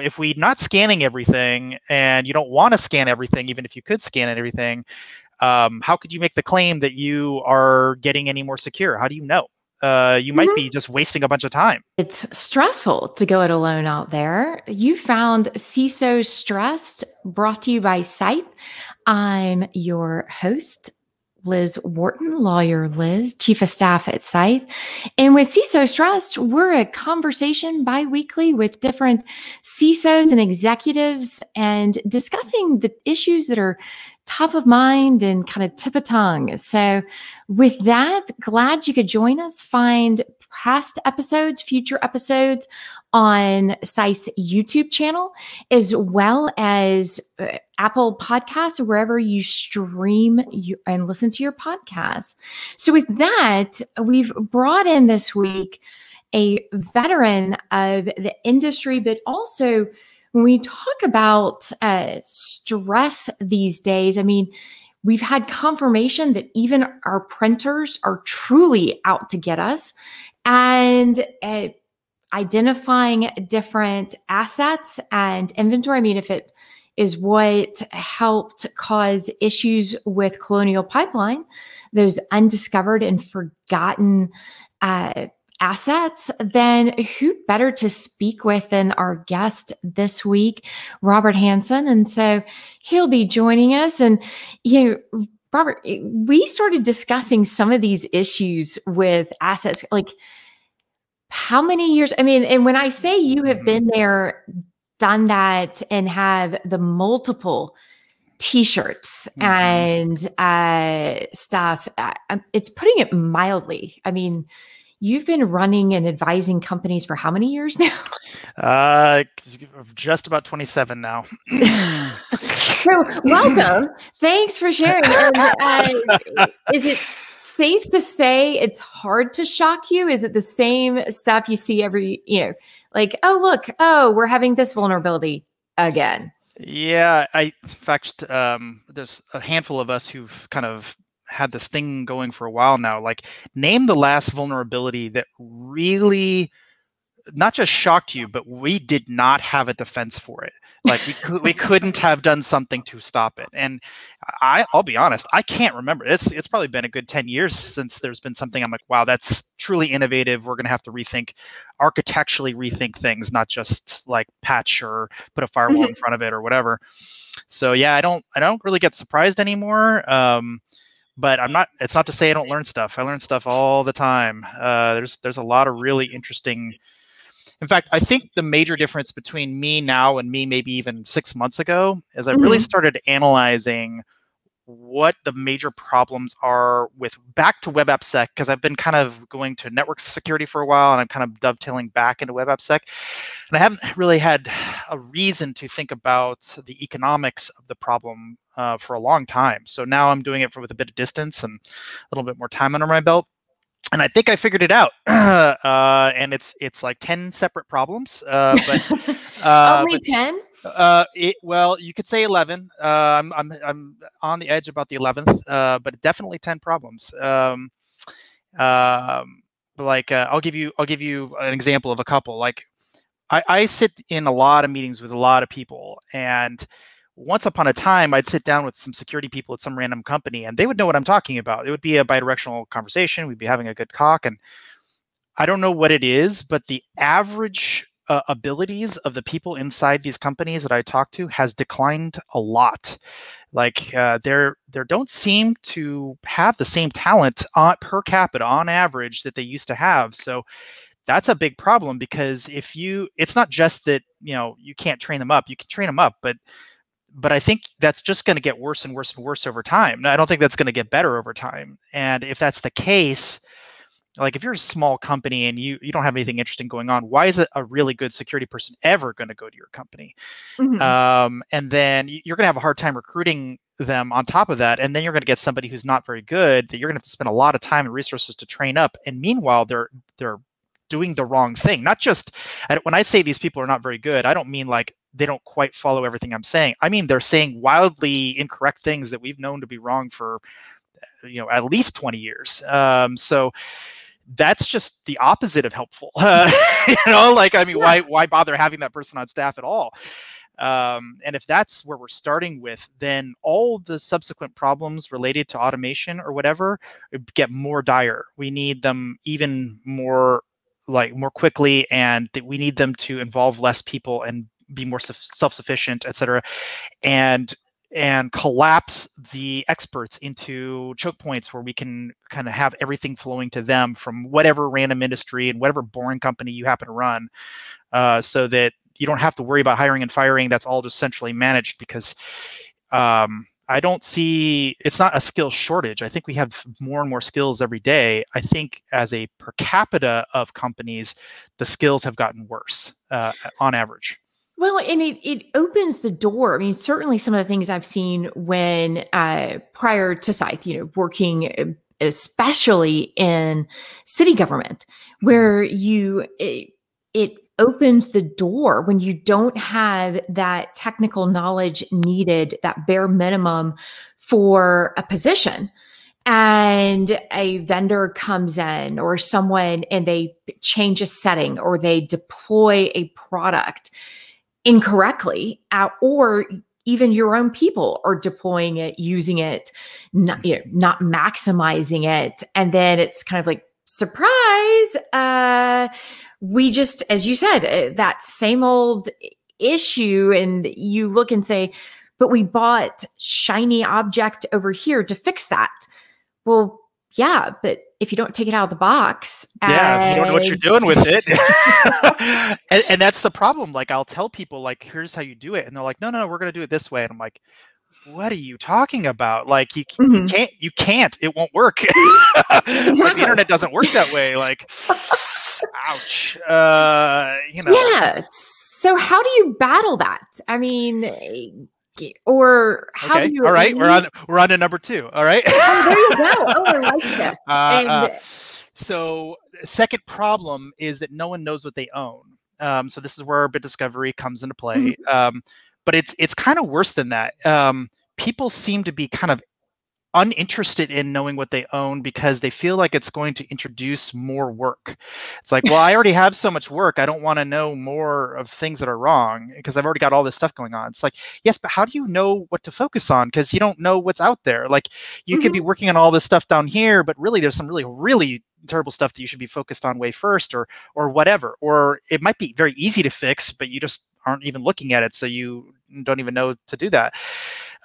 if we're not scanning everything and you don't want to scan everything, even if you could scan everything, um, how could you make the claim that you are getting any more secure? How do you know? Uh, you might mm-hmm. be just wasting a bunch of time. It's stressful to go it alone out there. You found CISO Stressed, brought to you by Scythe. I'm your host, Liz Wharton, lawyer Liz, chief of staff at Scythe. And with CISO Stressed, we're a conversation biweekly with different CISOs and executives and discussing the issues that are top of mind and kind of tip of tongue. So, with that, glad you could join us. Find past episodes, future episodes on Scythe's YouTube channel, as well as uh, Apple Podcasts wherever you stream and listen to your podcasts. So, with that, we've brought in this week a veteran of the industry, but also when we talk about uh, stress these days, I mean, we've had confirmation that even our printers are truly out to get us. And uh, identifying different assets and inventory. I mean, if it is what helped cause issues with Colonial Pipeline, those undiscovered and forgotten uh, assets, then who better to speak with than our guest this week, Robert Hansen? And so he'll be joining us. And, you know, Robert, we started discussing some of these issues with assets. Like, how many years? I mean, and when I say you have been mm-hmm. there, done that, and have the multiple t-shirts mm-hmm. and uh, stuff, uh, um, it's putting it mildly. I mean, you've been running and advising companies for how many years now? Uh, just about 27 now. so, welcome. Thanks for sharing. And, uh, is it safe to say it's hard to shock you? Is it the same stuff you see every, you know, like, oh, look, oh, we're having this vulnerability again? Yeah, I, in fact, um, there's a handful of us who've kind of had this thing going for a while now. Like, name the last vulnerability that really not just shocked you, but we did not have a defense for it. Like we could, we couldn't have done something to stop it. And I, I'll be honest, I can't remember. It's it's probably been a good ten years since there's been something. I'm like, wow, that's truly innovative. We're gonna have to rethink, architecturally rethink things, not just like patch or put a firewall in mm-hmm. front of it or whatever. So yeah, I don't I don't really get surprised anymore. Um, but I'm not. It's not to say I don't learn stuff. I learn stuff all the time. Uh, there's there's a lot of really interesting in fact, I think the major difference between me now and me maybe even six months ago is I mm-hmm. really started analyzing what the major problems are with back to WebAppSec because I've been kind of going to network security for a while and I'm kind of dovetailing back into WebAppSec. And I haven't really had a reason to think about the economics of the problem uh, for a long time. So now I'm doing it for, with a bit of distance and a little bit more time under my belt and I think I figured it out. uh, and it's it's like ten separate problems. Uh, but uh, only ten. Uh, it, well, you could say eleven. Uh, I'm I'm I'm on the edge about the eleventh, uh, but definitely ten problems. Um, um, like uh, I'll give you I'll give you an example of a couple. Like I, I sit in a lot of meetings with a lot of people, and once upon a time, I'd sit down with some security people at some random company and they would know what I'm talking about. It would be a bidirectional conversation. We'd be having a good talk. And I don't know what it is, but the average uh, abilities of the people inside these companies that I talk to has declined a lot. Like uh, they're they don't seem to have the same talent on, per capita on average that they used to have. So that's a big problem because if you, it's not just that you know you can't train them up. You can train them up, but but I think that's just going to get worse and worse and worse over time. I don't think that's going to get better over time. And if that's the case, like if you're a small company and you you don't have anything interesting going on, why is it a really good security person ever going to go to your company? Mm-hmm. Um, and then you're going to have a hard time recruiting them on top of that, and then you're going to get somebody who's not very good that you're going to have to spend a lot of time and resources to train up. And meanwhile, they're they're doing the wrong thing. Not just when I say these people are not very good, I don't mean like they don't quite follow everything I'm saying. I mean they're saying wildly incorrect things that we've known to be wrong for you know at least 20 years. Um, so that's just the opposite of helpful. Uh, you know, like I mean, yeah. why why bother having that person on staff at all? Um, and if that's where we're starting with, then all the subsequent problems related to automation or whatever get more dire. We need them even more like more quickly, and we need them to involve less people and be more self-sufficient, et cetera. And and collapse the experts into choke points where we can kind of have everything flowing to them from whatever random industry and whatever boring company you happen to run uh, so that you don't have to worry about hiring and firing. That's all just centrally managed because um, i don't see it's not a skill shortage. I think we have more and more skills every day. I think as a per capita of companies the skills have gotten worse uh, on average well, and it, it opens the door. I mean, certainly some of the things I've seen when uh, prior to Scythe, you know, working uh, especially in city government, where you it, it opens the door when you don't have that technical knowledge needed, that bare minimum for a position. And a vendor comes in or someone and they change a setting or they deploy a product incorrectly or even your own people are deploying it using it not you know not maximizing it. And then it's kind of like surprise uh we just as you said uh, that same old issue and you look and say but we bought shiny object over here to fix that. Well yeah but if you don't take it out of the box. Yeah, if you don't know what you're doing with it. and, and, that's the problem. Like I'll tell people like, here's how you do it. And they're like, no, no, no, we're going to do it this way. And I'm like, what are you talking about? Like you, mm-hmm. you can't, you can't, it won't work. exactly. like, the internet doesn't work that way. Like, ouch. Uh, you know. Yeah. So how do you battle that? I mean, or how okay. do you all right we're on we're on to number two all right? Oh there you go. Oh i like this. Uh, and uh, so second problem is that no one knows what they own. Um, so this is where bit discovery comes into play. Mm-hmm. um, but it's it's kind of worse than that. Um, people seem to be kind of uninterested in knowing what they own because they feel like it's going to introduce more work. It's like, well, I already have so much work. I don't want to know more of things that are wrong because I've already got all this stuff going on. It's like, yes, but how do you know what to focus on? Because you don't know what's out there. Like you mm-hmm. could be working on all this stuff down here, but really there's some really, really terrible stuff that you should be focused on way first or or whatever. Or it might be very easy to fix, but you just aren't even looking at it. So you don't even know to do that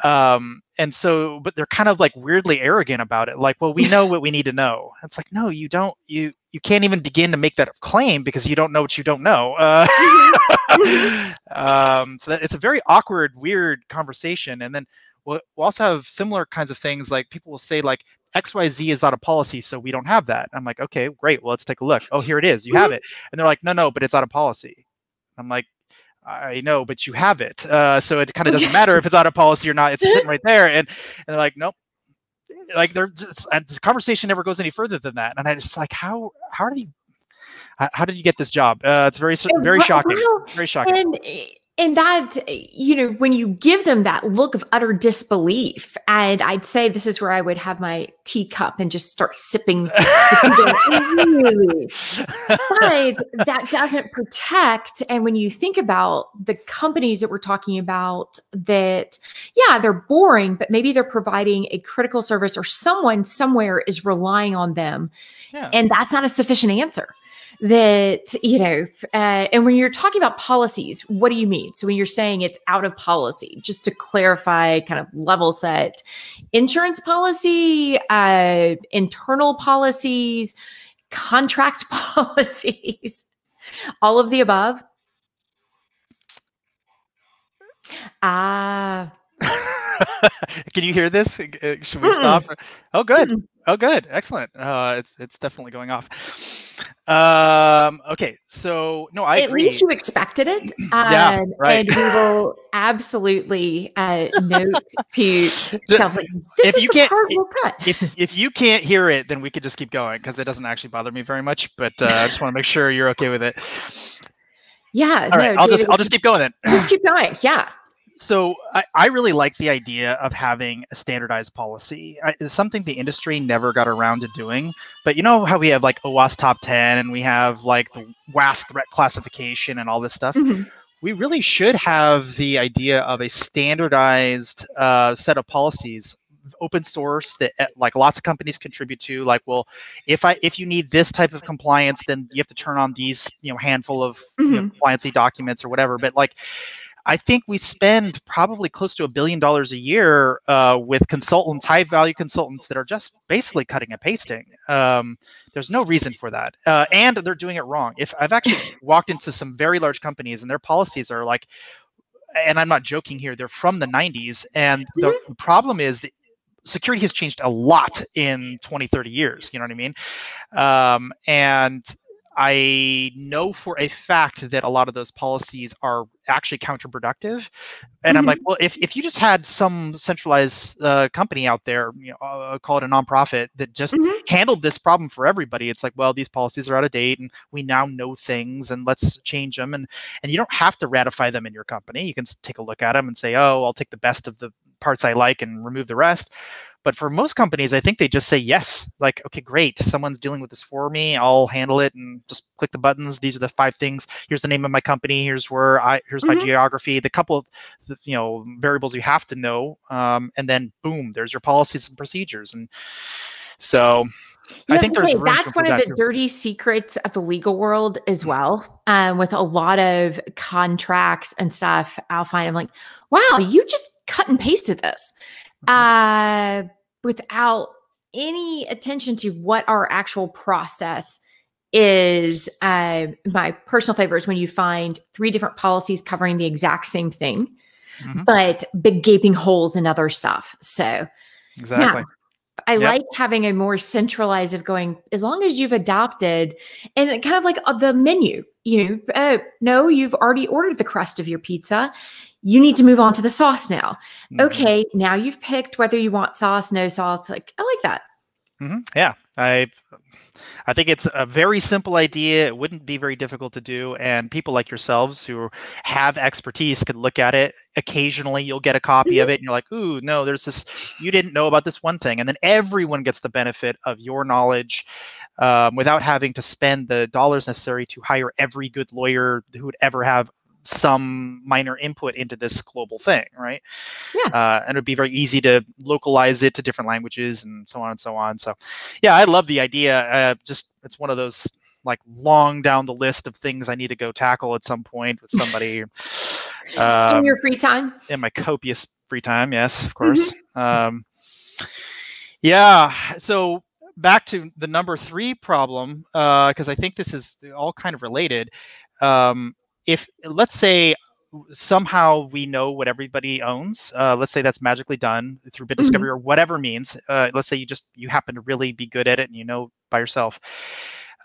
um, and so but they're kind of like weirdly arrogant about it like well we know what we need to know. It's like no you don't you you can't even begin to make that claim because you don't know what you don't know. Uh, um, so that, it's a very awkward weird conversation. And then we'll, we'll also have similar kinds of things like people will say like xyz is out of policy so we don't have that. I'm like okay great well let's take a look. Oh here it is you have it. And they're like no no but it's out of policy. I'm like I know, but you have it. Uh, so it kind of doesn't matter if it's out of policy or not. It's sitting right there. And, and they're like, nope. Like they're just, and the conversation never goes any further than that. And I just like, how, how did you, how did you get this job? Uh, it's very, very shocking. Very shocking. And and that you know when you give them that look of utter disbelief and i'd say this is where i would have my teacup and just start sipping but that doesn't protect and when you think about the companies that we're talking about that yeah they're boring but maybe they're providing a critical service or someone somewhere is relying on them. Yeah. and that's not a sufficient answer that you know uh, and when you're talking about policies what do you mean? So when you're saying it's out of policy just to clarify kind of level set insurance policy uh, internal policies contract policies all of the above? Ah Can you hear this? Uh, should we stop? Oh, good. Oh, good. Excellent. Uh, it's it's definitely going off. Um, okay, so no, I at agree. least you expected it. yeah, right. And we will absolutely uh, note to self like this if is you the can't, part we'll cut. If, if you can't hear it, then we could just keep going because it doesn't actually bother me very much. But uh, I just want to make sure you're okay with it. Yeah. All right. No, I'll just I'll just keep going then. Just keep going. Yeah so I, I, really like the idea of having a standardized policy. I, it's something the industry never got around to doing. But you know how we have like OWASP top 10 and we have like the WASC threat classification and all this stuff? Mm-hmm. We really should have the idea of a standardized uh, set of policies open source that eh, like lots of companies contribute to like well if i if you need this type of compliance then you have to turn on these you know handful of mm-hmm. you know, mm-hmm. compliancy documents or whatever but like I think we spend probably close to a billion dollars a year uh, with consultants, high value consultants that are just basically cutting and pasting. Um, there's no reason for that, uh, and they're doing it wrong. If I've actually walked into some very large companies and their policies are like, and I'm not joking here, they're from the 90s, and the mm-hmm. problem is that security has changed a lot in 20 30 years you know what i mean um, and I know for a fact that a lot of those policies are actually counterproductive. And mm-hmm. I'm like, well, if, if you just had some centralized uh, company out there, you know, uh, call it a nonprofit that just mm-hmm. handled this problem for everybody, it's like, well, these policies are out of date and we now know things and let's change them. And, and you don't have to ratify them in your company. You can take a look at them and say, oh, I'll take the best of the parts I like and remove the rest. But for most companies, I think they just say yes. Like, okay, great. Someone's dealing with this for me. I'll handle it and just click the buttons. These are the five things. Here's the name of my company. Here's where I. Here's mm-hmm. my geography. The couple of you know variables you have to know, um, and then boom, there's your policies and procedures. And so I think say, that's one of the dirty secrets of the legal world as well. Um, with a lot of contracts and stuff, I'll find I'm like, wow, you just cut and pasted this. Uh, without any attention to what our actual process is uh, my personal favorite is when you find three different policies covering the exact same thing mm-hmm. but big gaping holes in other stuff so exactly yeah, I yep. like having a more centralized of going as long as you've adopted and kind of like uh, the menu, you know, uh, no, you've already ordered the crust of your pizza you need to move on to the sauce now. Mm-hmm. Okay, now you've picked whether you want sauce, no sauce. Like I like that. Mm-hmm. Yeah, I I think it's a very simple idea. It wouldn't be very difficult to do, and people like yourselves who have expertise could look at it. Occasionally, you'll get a copy of mm-hmm. it, and you're like, "Ooh, no, there's this. You didn't know about this one thing," and then everyone gets the benefit of your knowledge. Um, without having to spend the dollars necessary to hire every good lawyer who would ever have some minor input into this global thing, right? Yeah. Uh, and it would be very easy to localize it to different languages and so on and so on. So, yeah, I love the idea. Uh, just it's one of those like long down the list of things I need to go tackle at some point with somebody. um, in your free time. In my copious free time, yes, of course. Mm-hmm. Um, yeah. So back to the number three problem, because uh, I think this is all kind of related. Um, if let's say somehow we know what everybody owns uh, let's say that's magically done through bit discovery mm-hmm. or whatever means uh, let's say you just you happen to really be good at it and you know by yourself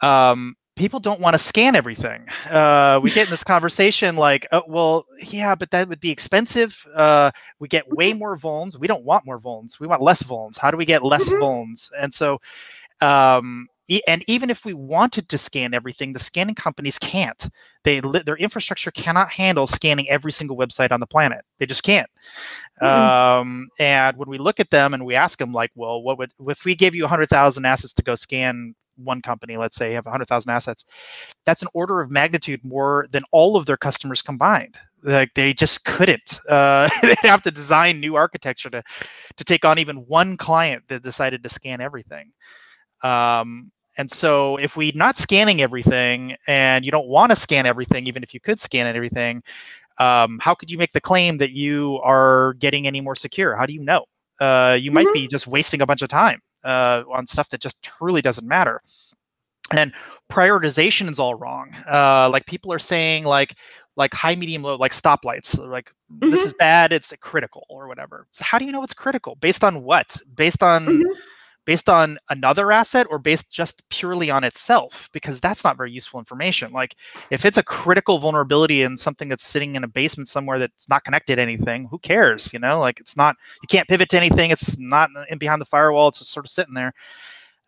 um, people don't want to scan everything uh, we get in this conversation like oh, well yeah but that would be expensive uh, we get way mm-hmm. more vulns we don't want more vulns we want less vulns how do we get less mm-hmm. vulns and so um, and even if we wanted to scan everything, the scanning companies can't. They their infrastructure cannot handle scanning every single website on the planet. They just can't. Mm-hmm. Um, and when we look at them and we ask them, like, well, what would if we gave you 100,000 assets to go scan one company, let's say, have 100,000 assets, that's an order of magnitude more than all of their customers combined. Like they just couldn't. Uh, they have to design new architecture to to take on even one client that decided to scan everything. Um, and so if we're not scanning everything and you don't want to scan everything, even if you could scan everything, um, how could you make the claim that you are getting any more secure? How do you know? Uh, you might mm-hmm. be just wasting a bunch of time uh, on stuff that just truly doesn't matter. And prioritization is all wrong. Uh, like people are saying, like like high, medium, low, like stoplights. Like mm-hmm. this is bad. It's critical or whatever. So how do you know it's critical? Based on what? Based on mm-hmm based on another asset or based just purely on itself because that's not very useful information like if it's a critical vulnerability in something that's sitting in a basement somewhere that's not connected to anything who cares you know like it's not you can't pivot to anything it's not in behind the firewall it's just sort of sitting there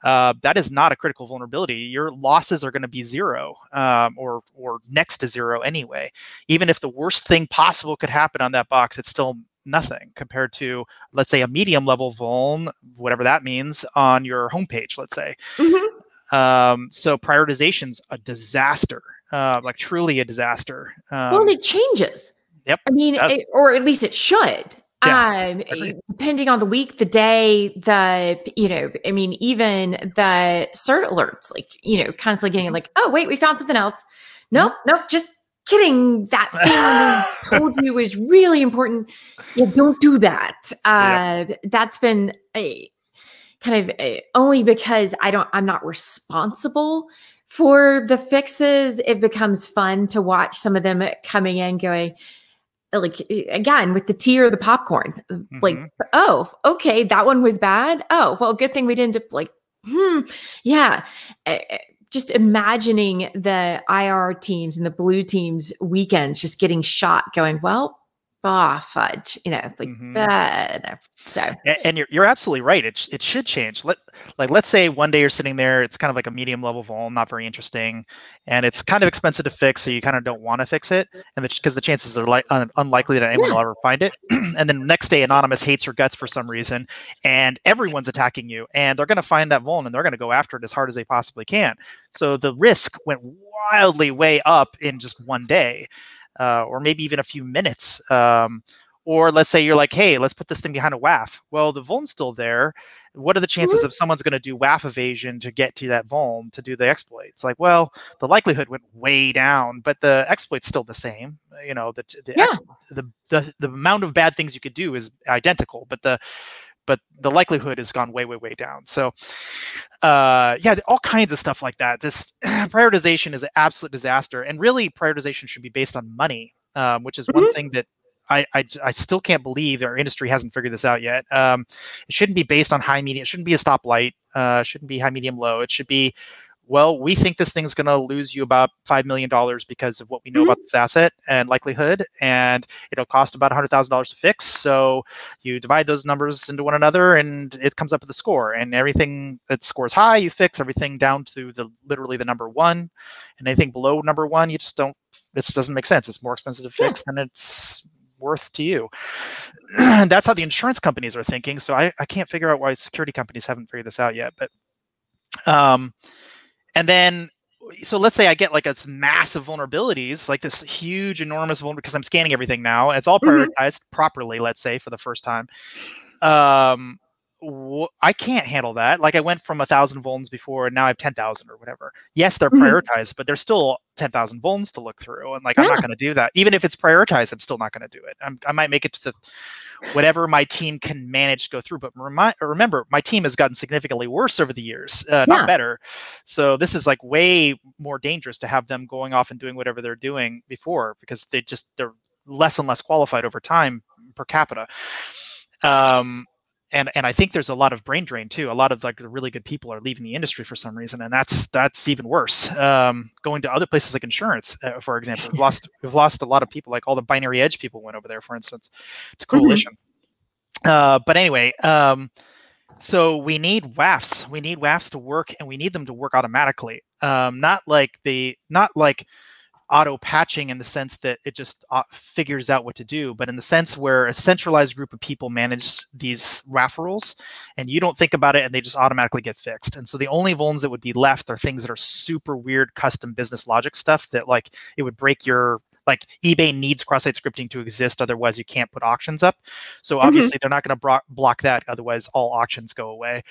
uh, that is not a critical vulnerability. Your losses are going to be zero um, or or next to zero anyway. Even if the worst thing possible could happen on that box, it's still nothing compared to let's say a medium level vuln, whatever that means, on your homepage. Let's say. Mm-hmm. Um, so prioritization's a disaster, uh, like truly a disaster. Um, well, it changes. Yep. I mean, it, or at least it should. Yeah, um, depending on the week, the day, the you know, I mean, even the cert alerts, like you know, constantly getting like, oh wait, we found something else. Nope, mm-hmm. nope, just kidding. That thing I told you was really important. Yeah, don't do that. Uh. That's been a kind of a, only because I don't, I'm not responsible for the fixes. It becomes fun to watch some of them coming in, going like again with the tea or the popcorn mm-hmm. like oh okay that one was bad oh well good thing we didn't like hmm yeah just imagining the ir teams and the blue teams weekends just getting shot going well bah, fudge you know like mm-hmm. uh, so and, you're, you're absolutely right it, it should change let like let's say one day you're sitting there it's kind of like a medium level vuln not very interesting and it's kind of expensive to fix so you kind of don't want to fix it and because the, the, chances are like un, unlikely that anyone yeah. will ever find it and then the next day anonymous hates your guts for some reason and everyone's attacking you and they're going to find that vuln and they're going to go after it as hard as they possibly can so the risk went wildly way up in just one day uh, or maybe even a few minutes. Um, or let's say you're like, hey, let's put this thing behind a WAF. Well, the vuln's still there. What are the chances mm-hmm. of someone's going to do WAF evasion to get to that vuln to do the exploit? It's like, well, the likelihood went way down, but the exploit's still the same. You know, the the, yeah. ex- the the the amount of bad things you could do is identical, but the but the likelihood has gone way, way, way down. So, uh, yeah, all kinds of stuff like that. This prioritization is an absolute disaster, and really, prioritization should be based on money, um, which is mm-hmm. one thing that I, I, I, still can't believe our industry hasn't figured this out yet. Um, it shouldn't be based on high, medium. It shouldn't be a stoplight. Uh, shouldn't be high, medium, low. It should be well, we think this thing's going to lose you about $5 million because of what we know mm-hmm. about this asset and likelihood, and it'll cost about $100,000 to fix. So you divide those numbers into one another, and it comes up with the score. And everything that scores high, you fix. Everything down to the literally the number one, and anything below number one, you just don't. This doesn't make sense. It's more expensive to fix yeah. than it's worth to you. and That's how the insurance companies are thinking. So I, I can't figure out why security companies haven't figured this out yet. But um, and then so let's say I get like a massive vulnerabilities, like this huge, enormous vulnerability because I'm scanning everything now. It's all mm-hmm. prioritized mm-hmm. properly, let's say, for the first time. Um, wh- I can't handle that. Like I went from a thousand vulns before, and now I have ten thousand or whatever. Yes, they're mm-hmm. prioritized, but there's still ten thousand vulns to look through, and like yeah. I'm not going to do that. Even if it's prioritized, I'm still not going to do it. I'm, I might make it to the whatever my team can manage to go through. But remi- remember, my team has gotten significantly worse over the years, uh, not better. So this is like way more dangerous to have them going off and doing whatever they're doing before because they just they're less and less qualified over time per capita. Um, and and I think there's a lot of brain drain too. A lot of like really good people are leaving the industry for some reason, and that's that's even worse. Um, going to other places like insurance, uh, for example, we've lost we've lost a lot of people. Like all the binary edge people went over there, for instance, to mm-hmm. coalition. Mm-hmm. Uh, but anyway, um, so we need WAFs. We need WAFs to work, and we need them to work automatically. Um, not like the not like auto patching in the sense that it just uh, figures out what to do, but in the sense where a centralized group of people manage these WAF rules and you don't think about it and they just automatically get fixed. And so the only vulns that would be left are things that are super weird custom business logic stuff that like it would break your like eBay needs cross-site scripting to exist, otherwise you can't put auctions up. So mm-hmm. obviously mm-hmm. they're not going to bro- block that, otherwise all auctions go away.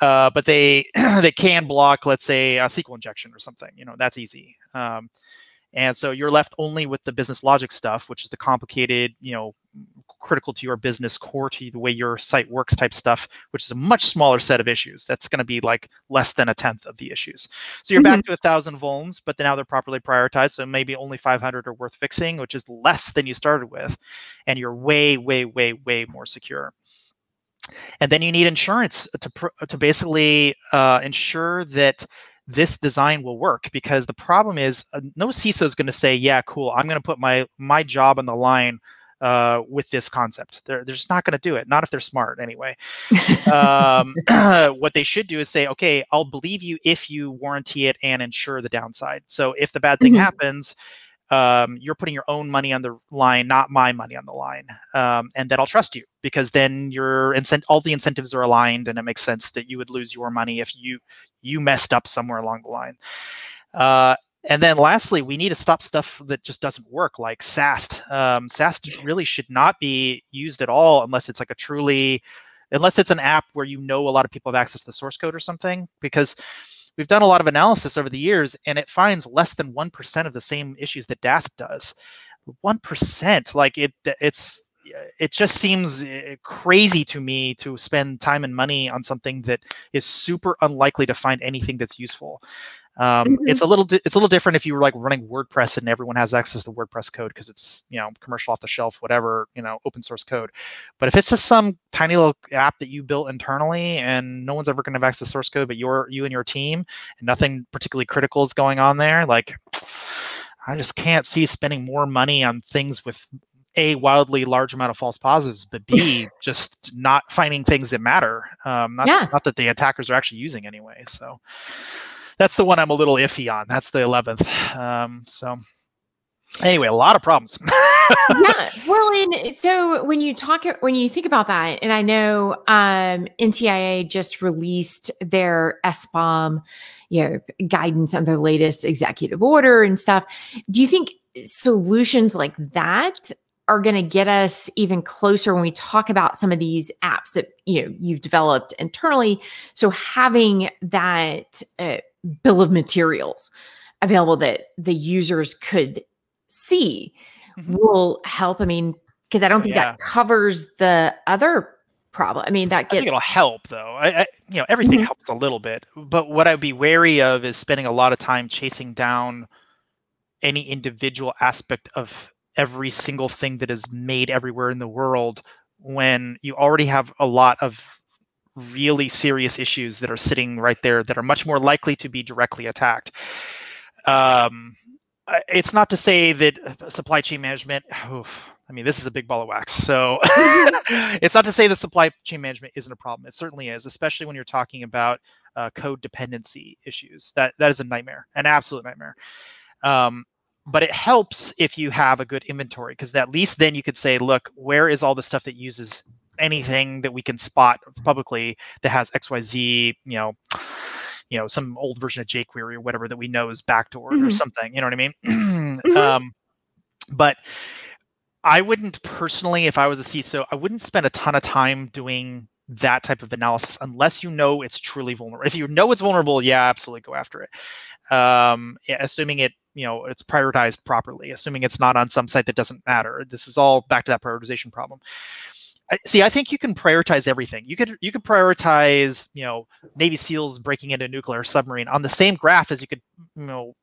Uh, but they they can block, let's say, a SQL injection or something. You know, that's easy. Um, and so you're left only with the business logic stuff, which is the complicated, you know, critical to your business, core to the way your site works type stuff, which is a much smaller set of issues. That's going to be like less than a tenth of the issues. So you're mm-hmm. back to a thousand vulns, but now they're properly prioritized. So maybe only 500 are worth fixing, which is less than you started with. And you're way, way, way, way more secure. And then you need insurance to, to basically uh, ensure that this design will work because the problem is uh, no CISO is going to say, yeah, cool, I'm going to put my my job on the line uh, with this concept. They're, they're just not going to do it. Not if they're smart, anyway. um, what they should do is say, okay, I'll believe you if you warranty it and insure the downside. So if the bad thing mm-hmm. happens, um, you're putting your own money on the line, not my money on the line, um, and that I'll trust you because then your incent- all the incentives are aligned, and it makes sense that you would lose your money if you you messed up somewhere along the line. Uh, and then lastly, we need to stop stuff that just doesn't work, like SAST. Um, SAST really should not be used at all unless it's like a truly, unless it's an app where you know a lot of people have access to the source code or something. Because we've done a lot of analysis over the years, and it finds less than one percent of the same issues that DAST does. One percent, like it, it's it just seems eh, crazy to me to spend time and money on something that is super unlikely to find anything that's useful. Um, mm-hmm. It's a little di- it's a little different if you were like running WordPress and everyone has access to WordPress code because it's you know commercial off the shelf, whatever you know open source code. But if it's just some tiny little app that you built internally and no one's ever going to have access to source code, but you're you and your team and nothing particularly critical is going on there, like I just can't see spending more money on things with a wildly large amount of false positives, but b just not finding things that matter. Um, not, yeah. not that the attackers are actually using anyway. So that's the one I'm a little iffy on. That's the 11th. Um, so anyway, a lot of problems. yeah. Well, and so when you talk, when you think about that, and I know um, NTIA just released their SBOM, you know, guidance on their latest executive order and stuff. Do you think solutions like that are going to get us even closer when we talk about some of these apps that you know you've developed internally so having that uh, bill of materials available that the users could see mm-hmm. will help i mean because i don't think yeah. that covers the other problem i mean that gets I think it'll help though I, I you know everything mm-hmm. helps a little bit but what i'd be wary of is spending a lot of time chasing down any individual aspect of every single thing that is made everywhere in the world when you already have a lot of really serious issues that are sitting right there that are much more likely to be directly attacked. Um, it's not to say that supply chain management. Oof, I mean, this is a big ball of wax. So it's not to say that supply chain management isn't a problem. It certainly is, especially when you're talking about uh, code dependency issues. That that is a nightmare, an absolute nightmare. Um, but it helps if you have a good inventory because at least then you could say look where is all the stuff that uses anything that we can spot publicly that has xyz you know you know some old version of jquery or whatever that we know is backdoored mm-hmm. or something you know what i mean mm-hmm. um, but i wouldn't personally if i was a ciso i wouldn't spend a ton of time doing that type of analysis unless you know it's truly vulnerable if you know it's vulnerable yeah absolutely go after it um, assuming it you know it's prioritized properly assuming it's not on some site that doesn't matter this is all back to that prioritization problem see i think you can prioritize everything you could you could prioritize you know navy seals breaking into a nuclear submarine on the same graph as you could you know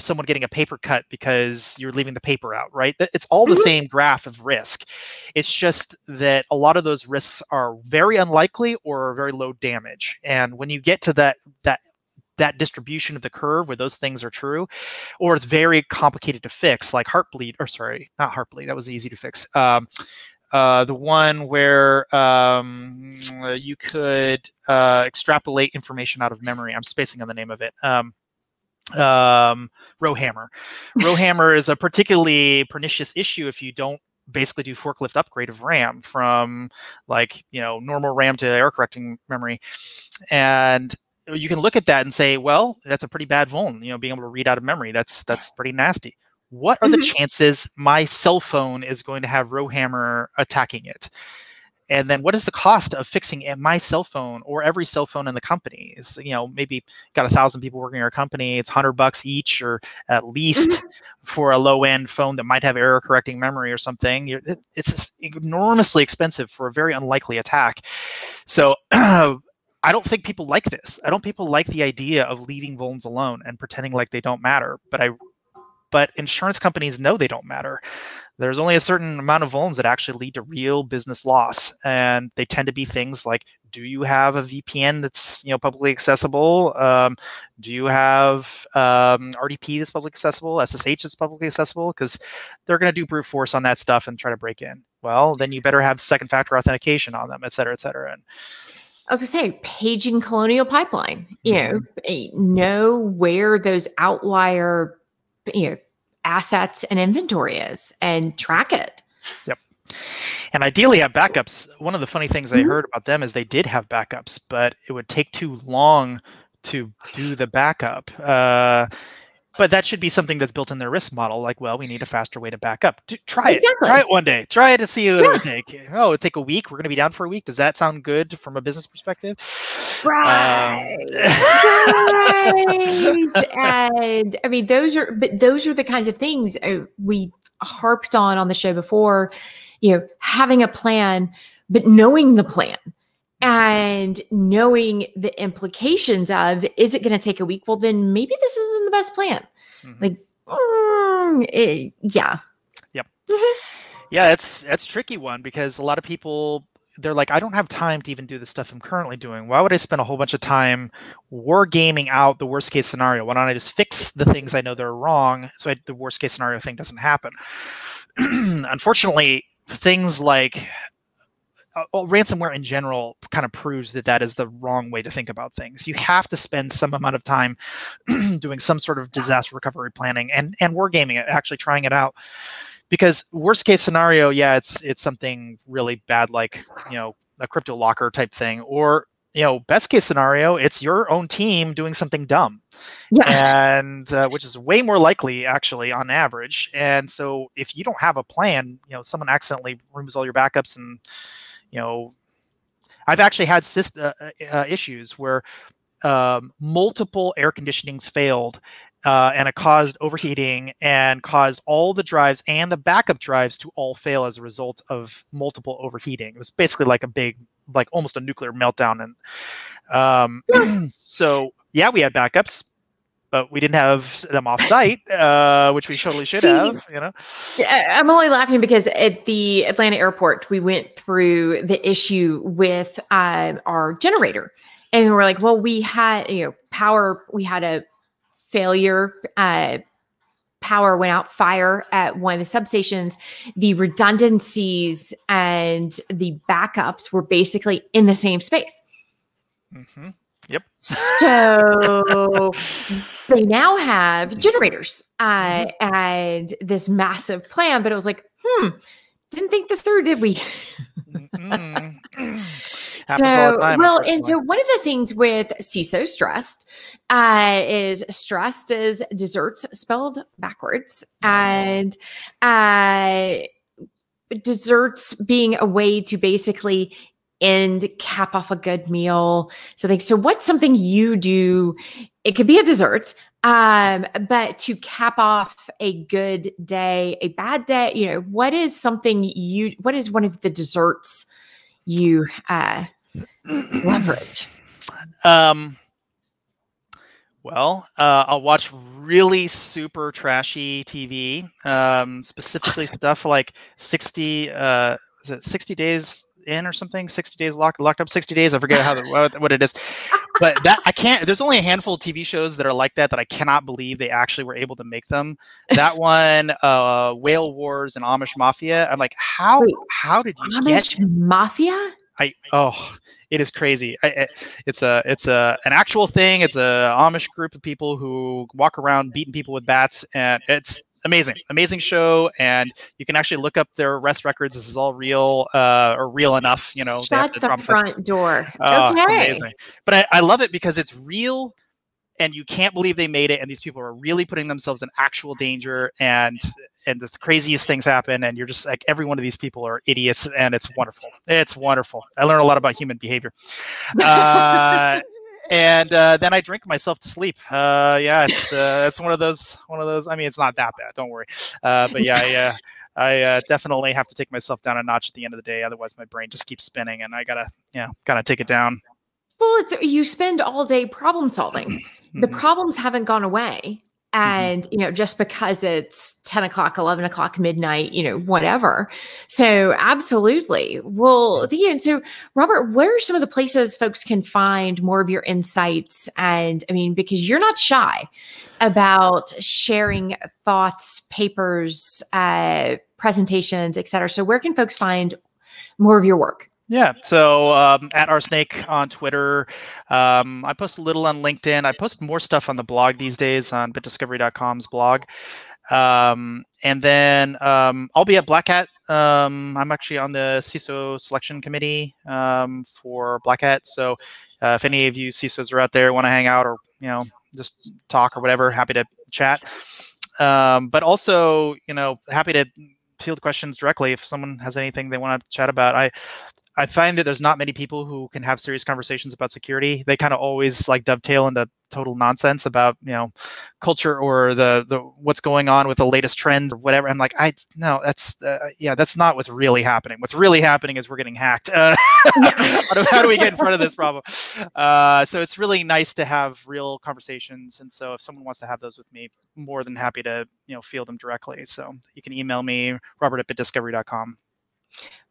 someone getting a paper cut because you're leaving the paper out right it's all the mm-hmm. same graph of risk it's just that a lot of those risks are very unlikely or very low damage and when you get to that that that distribution of the curve where those things are true, or it's very complicated to fix, like Heartbleed, or sorry, not Heartbleed, that was easy to fix. Um, uh, the one where um, you could uh, extrapolate information out of memory. I'm spacing on the name of it. Um, um, Rowhammer. Rowhammer is a particularly pernicious issue if you don't basically do forklift upgrade of RAM from like you know normal RAM to error correcting memory, and you can look at that and say, well, that's a pretty bad vuln. You know, being able to read out of memory, that's that's pretty nasty. What are mm-hmm. the chances my cell phone is going to have Rowhammer attacking it? And then what is the cost of fixing my cell phone or every cell phone in the company? Is you know maybe got a thousand people working in our company. It's hundred bucks each, or at least mm-hmm. for a low end phone that might have error correcting memory or something. It's enormously expensive for a very unlikely attack. So I don't think people like this. I don't people like the idea of leaving vulns alone and pretending like they don't matter. But I but insurance companies know they don't matter. there's only a certain amount of vulns that actually lead to real business loss and they tend to be things like do you have a vpn that's you know publicly accessible um, do you have um, rdp that's publicly accessible ssh that's publicly accessible because they're going to do brute force on that stuff and try to break in well then you better have second factor authentication on them et cetera et cetera and I was gonna say paging colonial pipeline. You know, mm-hmm. know where those outlier, you know, assets and inventory is, and track it. Yep. And ideally have backups. One of the funny things mm-hmm. I heard about them is they did have backups, but it would take too long to do the backup. Uh, but that should be something that's built in their risk model. Like, well, we need a faster way to back up. try exactly. it. Try it one day. Try it to see what yeah. it would take. Oh, it would take a week. We're going to be down for a week. Does that sound good from a business perspective? Right. Um, right. and I mean, those are, but those are the kinds of things uh, we harped on on the show before. You know, having a plan, but knowing the plan and knowing the implications of is it going to take a week? Well then maybe this isn't the best plan. Mm-hmm. like mm, it, yeah. Yep. Mm-hmm. yeah it's it's tricky one because a lot of people they're like i don't have time to even do the stuff i'm currently doing. Why would i spend a whole bunch of time war gaming out the worst case scenario? Why don't i just fix the things i know that are wrong so I, the worst case scenario thing doesn't happen? Unfortunately things like uh, ransomware in general kind of proves that that is the wrong way to think about things. You have to spend some amount of time doing some sort of disaster recovery planning and and wargaming it, actually trying it out. Because worst case scenario, yeah, it's it's something really bad like you know a crypto locker type thing, or you know best case scenario, it's your own team doing something dumb. Yeah. and uh, which is way more likely actually on average and so if you don't have a plan you know someone accidentally removes all your backups and you know, I've actually had uh, uh, uh, issues where um, multiple air conditionings failed uh, and it caused overheating and caused all the drives and the backup drives to all fail as a result of multiple overheating. It was basically like a big, like almost a nuclear meltdown. And um, so, yeah, we had backups, but we didn't have them off site, uh, which we totally should See, have. You know, I'm only laughing because at the Atlanta airport, we went through the issue with uh, our generator, and we we're like, well, we had you know power, we had a failure. Uh, power went out fire at one of the substations the redundancies and the backups were basically in the same space mm-hmm. So they now have generators uh, mm-hmm. and this massive plan, but it was like, hmm, didn't think this through, did we? so, well, and so one of the things with CISO stressed uh, is stressed is desserts spelled backwards, oh. and uh, desserts being a way to basically and cap off a good meal. So like, so what's something you do? It could be a dessert, um, but to cap off a good day, a bad day, you know, what is something you, what is one of the desserts you uh, leverage? Um, well, uh, I'll watch really super trashy TV, um, specifically stuff like 60, uh, is it 60 days in or something 60 days locked locked up 60 days i forget how the, what it is. But that i can't there's only a handful of tv shows that are like that that i cannot believe they actually were able to make them. That one uh whale wars and amish mafia i'm like how Wait, how did you amish get mafia? I oh it is crazy. I, it's a it's a an actual thing. It's a amish group of people who walk around beating people with bats and it's amazing, amazing show, and you can actually look up their arrest records. This is all real, uh, or real enough, you know. Shut the front door. Oh, okay. amazing. But I, I love it because it's real, and you can't believe they made it. And these people are really putting themselves in actual danger, and and the craziest things happen. And you're just like every one of these people are idiots, and it's wonderful. It's wonderful. I learned a lot about human behavior. Uh, and uh, then I drink myself to sleep. Uh, yeah, it's uh, it's one of those one of those. I mean, it's not that bad. Don't worry. Uh, but yeah, I, uh, I uh, definitely have to take myself down a notch at the end of the day. Otherwise, my brain just keeps spinning, and I gotta yeah, kind of take it down. Well, it's you spend all day problem solving. the mm-hmm. problems haven't gone away. Mm-hmm. and you know just because it's 10 o'clock 11 o'clock midnight you know whatever. So absolutely. Well the and so robert where are some of the places folks can find more of your insights? And i mean because you're not shy about sharing thoughts papers uh, presentations et cetera. So where can folks find more of your work yeah, so um, at rsnake on Twitter. Um, I post a little on LinkedIn. I post more stuff on the blog these days on bitdiscovery.com's blog. Um, and then um, I'll be at Black Hat. Um, I'm actually on the CISO selection committee um, for Black Hat. So uh, if any of you CISOs are out there want to hang out or you know just talk or whatever, happy to chat. but also, you know, happy to field questions directly if someone has anything they want to chat about. I I find that there's not many people who can have serious conversations about security. They kind of always like dovetail into total nonsense about you know culture or the the what's going on with the latest trends or whatever. I'm like, I no, that's uh, yeah, that's not what's really happening. What's really happening is we're getting hacked. Uh, how, do, how, do, we get in front of this problem? Uh, so it's really nice to have real conversations. And so if someone wants to have those with me, more than happy to you know field them directly. So you can email me robert at bitdiscovery.com.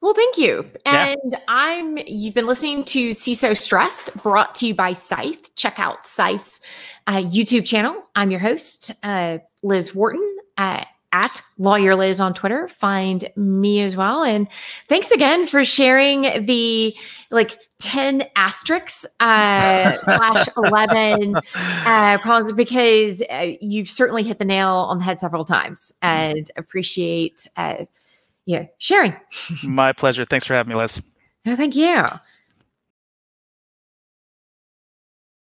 Well, thank you. And yeah. I'm you've been listening to CISO Stressed, brought to you by Scythe. Check out Scythe's uh, YouTube channel. I'm your host, uh, Liz Wharton. Uh, at lawyer liz on twitter find me as well and thanks again for sharing the like 10 asterisks uh, slash 11 uh, problems because uh, you've certainly hit the nail on the head several times and appreciate uh, yeah, sharing. My pleasure. Thanks for having me, Liz. No, thank you.